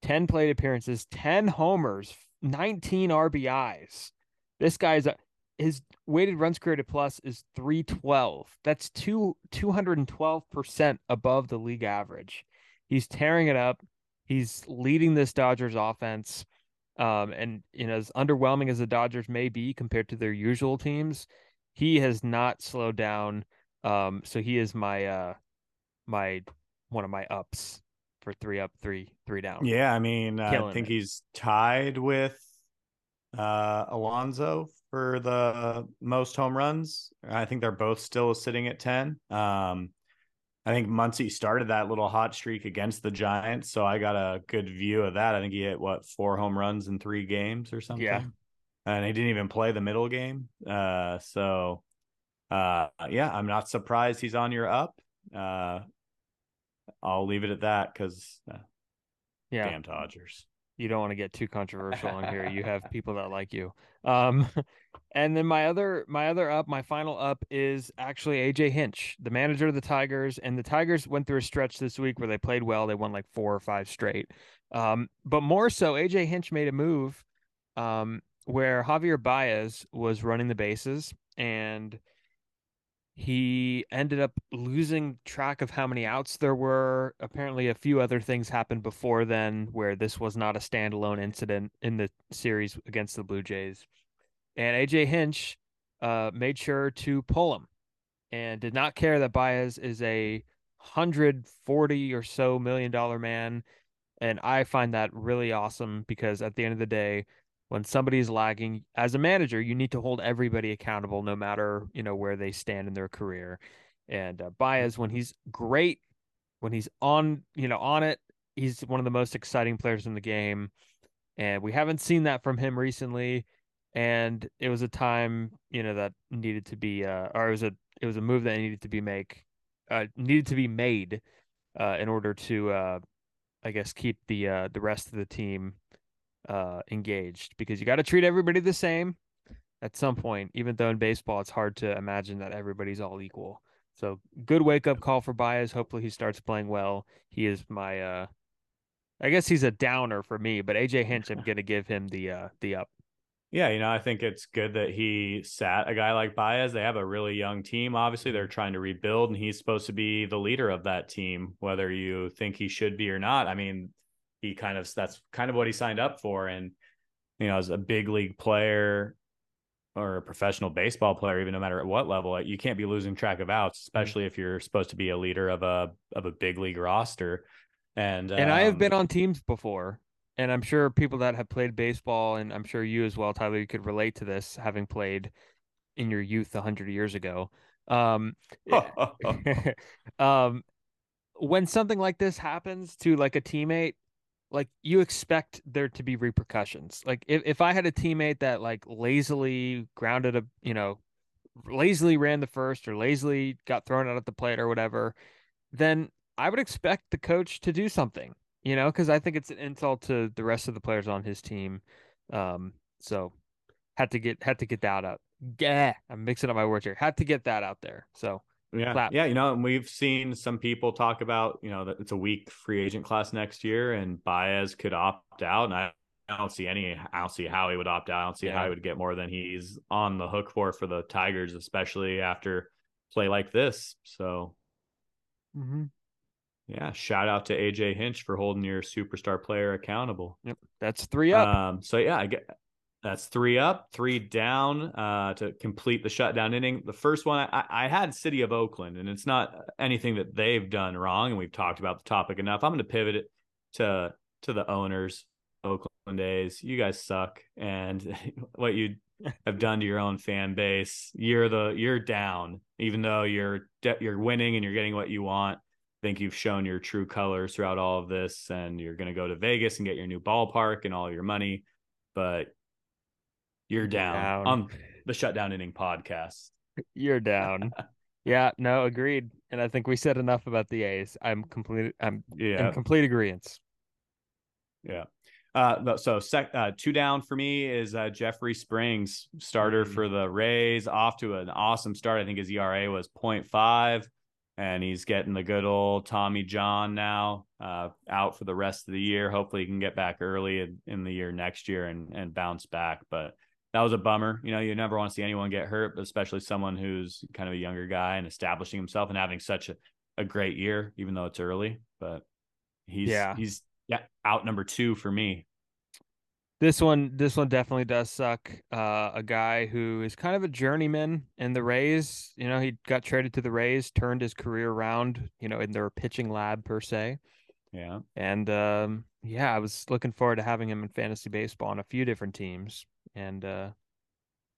10 plate appearances, 10 homers, 19 RBIs. This guy's a, his weighted runs created plus is 312. That's two 212% above the league average. He's tearing it up. He's leading this Dodgers offense. Um, and you know, as underwhelming as the Dodgers may be compared to their usual teams, he has not slowed down. Um, so he is my uh my one of my ups for three up, three, three down. Yeah, I mean, I think it. he's tied with uh Alonzo for the most home runs. I think they're both still sitting at 10. Um I think Muncy started that little hot streak against the Giants, so I got a good view of that. I think he hit what four home runs in three games or something. Yeah. And he didn't even play the middle game. Uh so uh yeah, I'm not surprised he's on your up. Uh I'll leave it at that because uh, Yeah. damn Dodgers. You don't want to get too controversial on here. You have people that like you. Um, and then my other my other up, my final up is actually AJ Hinch, the manager of the Tigers. And the Tigers went through a stretch this week where they played well. They won like four or five straight. Um, but more so, AJ Hinch made a move um, where Javier Baez was running the bases and he ended up losing track of how many outs there were. Apparently, a few other things happened before then where this was not a standalone incident in the series against the Blue Jays. And AJ Hinch uh, made sure to pull him and did not care that Baez is a 140 or so million dollar man. And I find that really awesome because at the end of the day, when somebody's lagging as a manager you need to hold everybody accountable no matter you know where they stand in their career. And uh, Baez when he's great when he's on you know on it he's one of the most exciting players in the game. And we haven't seen that from him recently. And it was a time you know that needed to be uh or it was a it was a move that needed to be make uh needed to be made uh in order to uh I guess keep the uh the rest of the team uh, engaged because you got to treat everybody the same at some point. Even though in baseball, it's hard to imagine that everybody's all equal. So good wake up call for Baez. Hopefully he starts playing well. He is my uh I guess he's a downer for me, but AJ Hinch, I'm gonna give him the uh the up. Yeah, you know, I think it's good that he sat a guy like Baez. They have a really young team. Obviously, they're trying to rebuild, and he's supposed to be the leader of that team, whether you think he should be or not. I mean, he kind of that's kind of what he signed up for. And you know, as a big league player or a professional baseball player, even no matter at what level, you can't be losing track of outs, mm. especially if you're supposed to be a leader of a of a big league roster. And and um, I have been um, on teams before, and I'm sure people that have played baseball, and I'm sure you as well, Tylor, you could relate to this, having played in your youth a hundred years ago. Um, um, when something like this happens to like a teammate, like you expect there to be repercussions. Like if, if I had a teammate that like lazily grounded a, you know, lazily ran the first or lazily got thrown out at the plate or whatever, then I would expect the coach to do something, you know, because I think it's an insult to the rest of the players on his team. Um, so had to get had to get that out. Yeah, I'm mixing up my words here. Had to get that out there. So yeah, clap. yeah, you know, and we've seen some people talk about, you know, that it's a weak free agent class next year, and Baez could opt out, and I, I don't see any, I don't see how he would opt out. I don't see yeah. how he would get more than he's on the hook for for the Tigers, especially after play like this. So, mm-hmm. yeah, shout out to AJ Hinch for holding your superstar player accountable. Yep, that's three up. Um, so yeah, I get that's three up, three down uh, to complete the shutdown inning. The first one, I, I, had City of Oakland, and it's not anything that they've done wrong, and we've talked about the topic enough. I'm going to pivot it to to the owners, Oakland A's. You guys suck, and what you have done to your own fan base. You're the you're down, even though you're you're winning and you're getting what you want. I think you've shown your true colors throughout all of this, and you're going to go to Vegas and get your new ballpark and all your money, but you're down, down. on the shutdown inning podcast. You're down. yeah, no, agreed. And I think we said enough about the A's. I'm complete. I'm yeah. in complete agreement. Yeah. Uh, so sec, uh, two down for me is uh, Jeffrey Springs, starter mm-hmm. for the Rays, off to an awesome start. I think his ERA was 0.5, and he's getting the good old Tommy John now uh, out for the rest of the year. Hopefully, he can get back early in, in the year next year and and bounce back. But that was a bummer. You know, you never want to see anyone get hurt, but especially someone who's kind of a younger guy and establishing himself and having such a, a great year, even though it's early. But he's yeah. he's yeah out number two for me. This one, this one definitely does suck. Uh, a guy who is kind of a journeyman in the Rays. You know, he got traded to the Rays, turned his career around. You know, in their pitching lab per se. Yeah. And um, yeah, I was looking forward to having him in fantasy baseball on a few different teams and uh,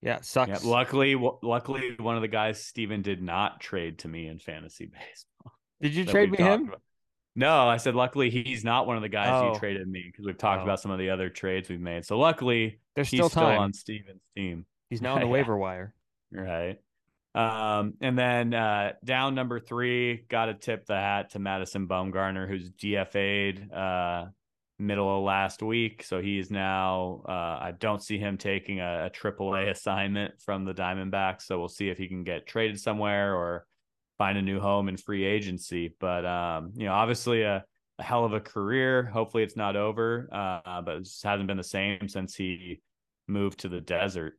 yeah, sucks. Yeah, luckily, w- luckily, one of the guys Steven did not trade to me in fantasy baseball. Did you trade me him? About. No, I said luckily he's not one of the guys oh. you traded me because we've talked oh. about some of the other trades we've made. So luckily, there's still time still on Steven's team. He's now on the waiver wire. Right. Um, and then uh, down number three, got to tip the hat to Madison Bumgarner, who's DFA'd uh, middle of last week. So he's now, uh, I don't see him taking a, a AAA assignment from the Diamondbacks. So we'll see if he can get traded somewhere or find a new home in free agency. But, um, you know, obviously a, a hell of a career. Hopefully it's not over, uh, but it hasn't been the same since he moved to the desert.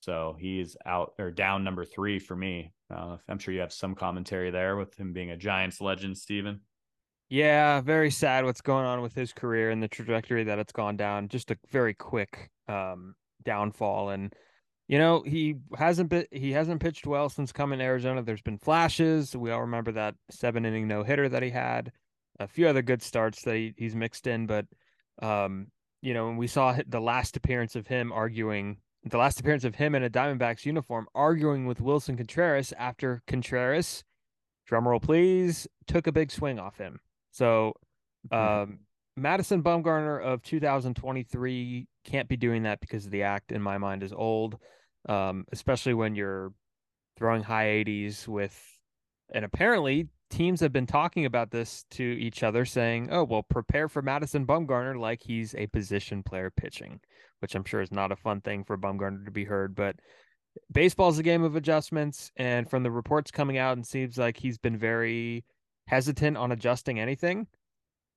So he's out or down number three for me. Uh, I'm sure you have some commentary there with him being a Giants legend, Steven. Yeah, very sad what's going on with his career and the trajectory that it's gone down. Just a very quick um, downfall, and you know he hasn't been he hasn't pitched well since coming to Arizona. There's been flashes. We all remember that seven inning no hitter that he had, a few other good starts that he, he's mixed in, but um, you know, we saw the last appearance of him arguing the last appearance of him in a Diamondbacks uniform arguing with Willson Contreras after Contreras, drumroll please, took a big swing off him. So, um, Madison Bumgarner of 2023 can't be doing that because the act, in my mind, is old, um, especially when you're throwing high 80s with, and apparently teams have been talking about this to each other, saying, "Oh, well, prepare for Madison Bumgarner like he's a position player pitching," which I'm sure is not a fun thing for Bumgarner to be heard, but. Baseball is a game of adjustments, and from the reports coming out, it seems like he's been very hesitant on adjusting anything.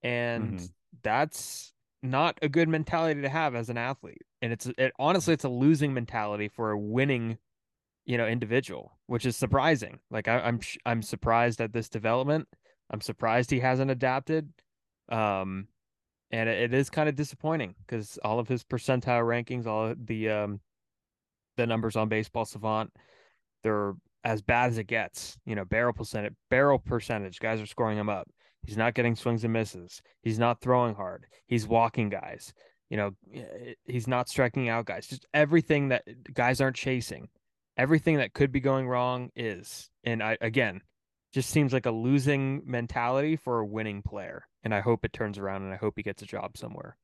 And mm-hmm. that's not a good mentality to have as an athlete. And it's it honestly it's a losing mentality for a winning, you know, individual, which is surprising. Like I, am I'm, I'm surprised at this development. I'm surprised he hasn't adapted. Um, and it, it is kind of disappointing because all of his percentile rankings, all the um, the numbers on Baseball Savant, they're as bad as it gets. You know, barrel percentage, barrel percentage. Guys are scoring him up. He's not getting swings and misses. He's not throwing hard. He's walking guys. You know, eh, he's not striking out guys. Just everything that guys aren't chasing. Everything that could be going wrong is. And I again, just seems like a losing mentality for a winning player. And I hope it turns around and I hope he gets a job somewhere.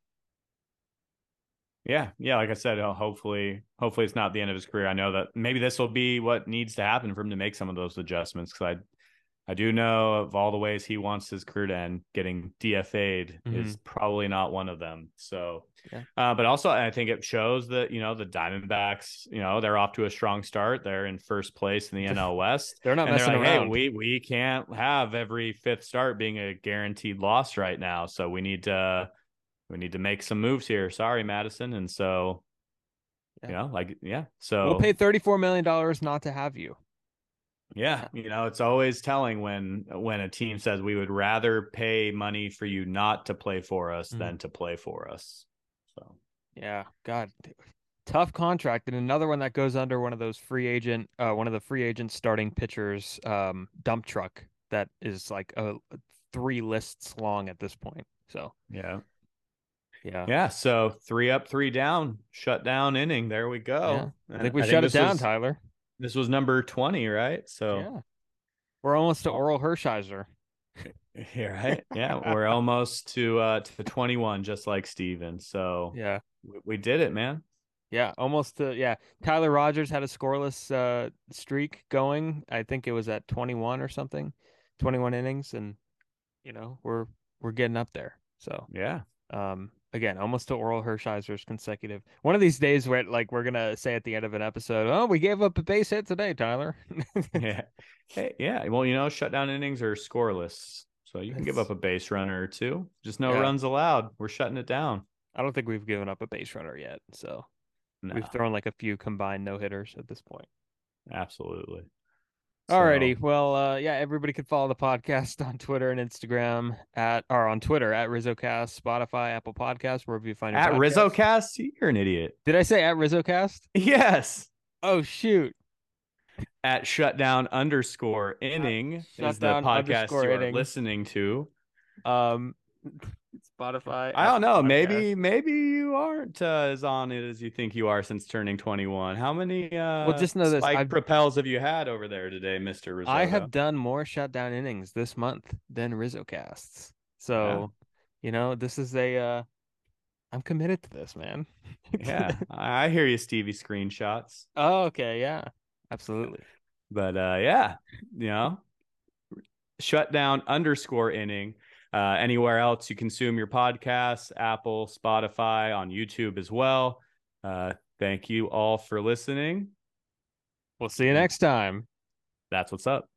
Yeah, yeah. Like I said, uh, hopefully, hopefully it's not the end of his career. I know that maybe this will be what needs to happen for him to make some of those adjustments. Because I, I do know of all the ways he wants his career to end. Getting DFA'd mm-hmm. is probably not one of them. So, yeah. uh, but also I think it shows that you know the Diamondbacks, you know, they're off to a strong start. They're in first place in the NL West. they're not messing they're like, around. Hey, we we can't have every fifth start being a guaranteed loss right now. So we need to we need to make some moves here. Sorry, Madison. And so, yeah. you know, like, yeah. So we'll pay $34 million not to have you. Yeah, you know, it's always telling when when a team says we would rather pay money for you not to play for us mm. than to play for us. So, yeah, God, tough contract and another one that goes under one of those free agent uh one of the free agent starting pitchers um dump truck that is like a, a three lists long at this point. So, yeah. Yeah. Yeah. So three up, three down, shut down inning. There we go. Yeah. I think we I shut think it down, was, Tylor. This was number 20, right? So yeah. we're almost to Orel Hershiser. Yeah, right. Yeah. we're almost to uh to 21, just like Steven. So yeah, we, we did it, man. Yeah, almost to yeah. Tyler Rogers had a scoreless uh streak going. I think it was at 21 or something. 21 innings and you know, we're we're getting up there. So yeah. Um again, almost to Orel Hershiser's consecutive. One of these days, where like we're gonna say at the end of an episode, "Oh, we gave up a base hit today, Tylor." yeah, hey, yeah. Well, you know, shutdown innings are scoreless, so you can give up a base runner or two. Just no yeah. runs allowed. We're shutting it down. I don't think we've given up a base runner yet, so no. we've thrown like a few combined no hitters at this point. Absolutely. Alrighty. So. Well, uh, yeah, everybody can follow the podcast on Twitter and Instagram at or on Twitter at RizzoCast, Spotify, Apple Podcasts, wherever you find it. at podcast. RizzoCast. You're an idiot. Did I say at RizzoCast? Yes. Oh shoot. At shutdown underscore inning at is the podcast you are inning. listening to. Um Spotify. I don't know. Maybe maybe you aren't uh, as on it as you think you are since turning 21. How many uh well, just know this. I've, propels have you had over there today, Mr. Rizzo? I have done more shutdown innings this month than Rizzo casts. So, yeah. you know, this is a uh I'm committed to this, man. yeah. I hear you, Stevie screenshots. Oh, okay, yeah. Absolutely. But uh yeah, you know, shutdown underscore inning uh, anywhere else you consume your podcasts, Apple, Spotify, on YouTube as well. Uh, thank you all for listening. We'll see you next time. That's what's up.